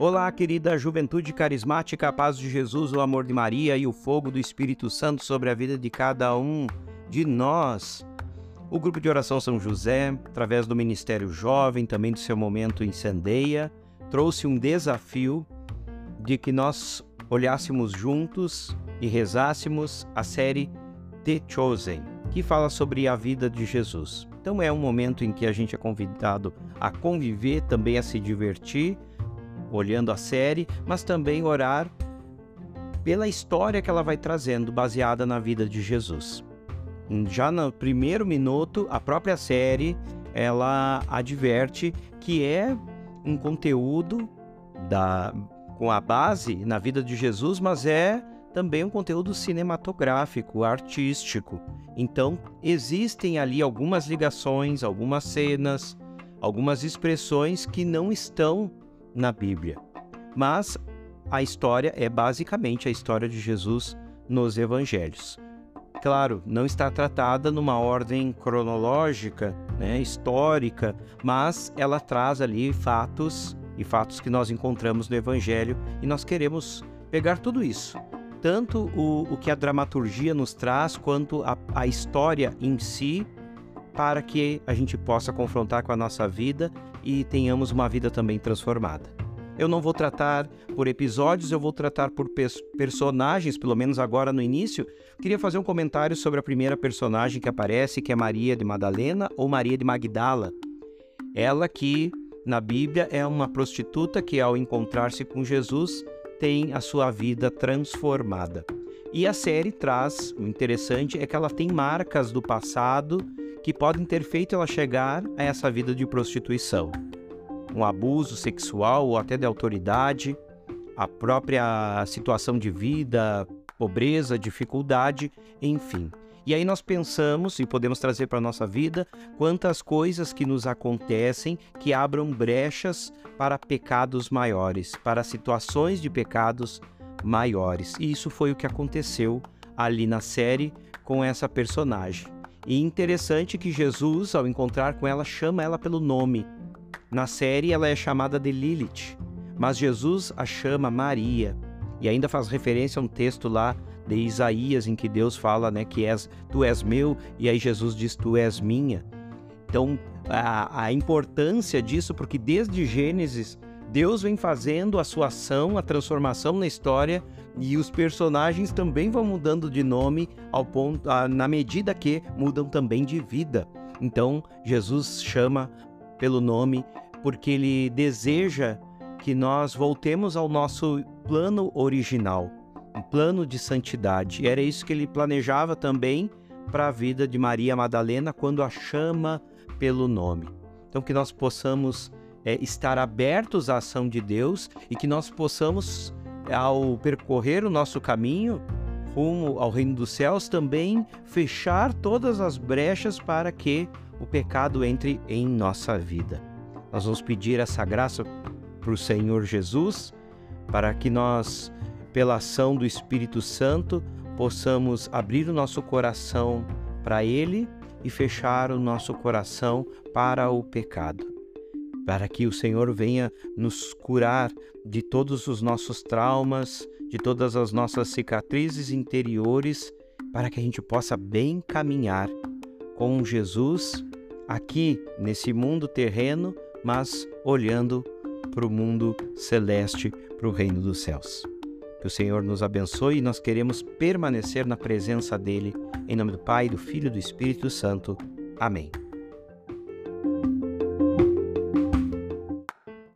Olá, querida juventude carismática, a paz de Jesus, o amor de Maria e o fogo do Espírito Santo sobre a vida de cada um de nós. O grupo de oração São José, através do Ministério Jovem, também do seu momento Incendeia, trouxe um desafio de que nós olhássemos juntos e rezássemos a série The Chosen, que fala sobre a vida de Jesus. Então é um momento em que a gente é convidado a conviver, também a se divertir olhando a série, mas também orar pela história que ela vai trazendo, baseada na vida de Jesus. Já no primeiro minuto, a própria série ela adverte que é um conteúdo da, com a base na vida de Jesus, mas é também um conteúdo cinematográfico, artístico. Então, existem ali algumas ligações, algumas cenas, algumas expressões que não estão na Bíblia. Mas a história é basicamente a história de Jesus nos evangelhos. Claro, não está tratada numa ordem cronológica, né, histórica, mas ela traz ali fatos e fatos que nós encontramos no Evangelho e nós queremos pegar tudo isso, tanto o, o que a dramaturgia nos traz, quanto a, a história em si, para que a gente possa confrontar com a nossa vida e tenhamos uma vida também transformada. Eu não vou tratar por episódios, eu vou tratar por personagens, pelo menos agora no início. Queria fazer um comentário sobre a primeira personagem que aparece, que é Maria de Madalena ou Maria de Magdala. Ela que na Bíblia é uma prostituta que ao encontrar-se com Jesus tem a sua vida transformada. E a série traz, o interessante é que ela tem marcas do passado que podem ter feito ela chegar a essa vida de prostituição. Um abuso sexual ou até de autoridade, a própria situação de vida, pobreza, dificuldade, enfim. E aí nós pensamos e podemos trazer para a nossa vida quantas coisas que nos acontecem que abram brechas para pecados maiores, para situações de pecados maiores. E isso foi o que aconteceu ali na série com essa personagem. E interessante que Jesus, ao encontrar com ela, chama ela pelo nome. Na série, ela é chamada de Lilith, mas Jesus a chama Maria. E ainda faz referência a um texto lá de Isaías em que Deus fala, né, que és, tu és meu, e aí Jesus diz, tu és minha. Então, a, a importância disso, porque desde Gênesis, Deus vem fazendo a sua ação, a transformação na história, e os personagens também vão mudando de nome ao ponto, na medida que mudam também de vida. Então, Jesus chama pelo nome porque ele deseja que nós voltemos ao nosso plano original, um plano de santidade. E era isso que ele planejava também para a vida de Maria Madalena quando a chama pelo nome. Então, que nós possamos é, estar abertos à ação de Deus e que nós possamos ao percorrer o nosso caminho rumo ao reino dos céus, também fechar todas as brechas para que o pecado entre em nossa vida. Nós vamos pedir essa graça para o Senhor Jesus, para que nós, pela ação do Espírito Santo, possamos abrir o nosso coração para Ele e fechar o nosso coração para o pecado para que o Senhor venha nos curar de todos os nossos traumas, de todas as nossas cicatrizes interiores, para que a gente possa bem caminhar com Jesus aqui nesse mundo terreno, mas olhando para o mundo celeste, para o reino dos céus. Que o Senhor nos abençoe e nós queremos permanecer na presença dele. Em nome do Pai, do Filho e do Espírito Santo. Amém.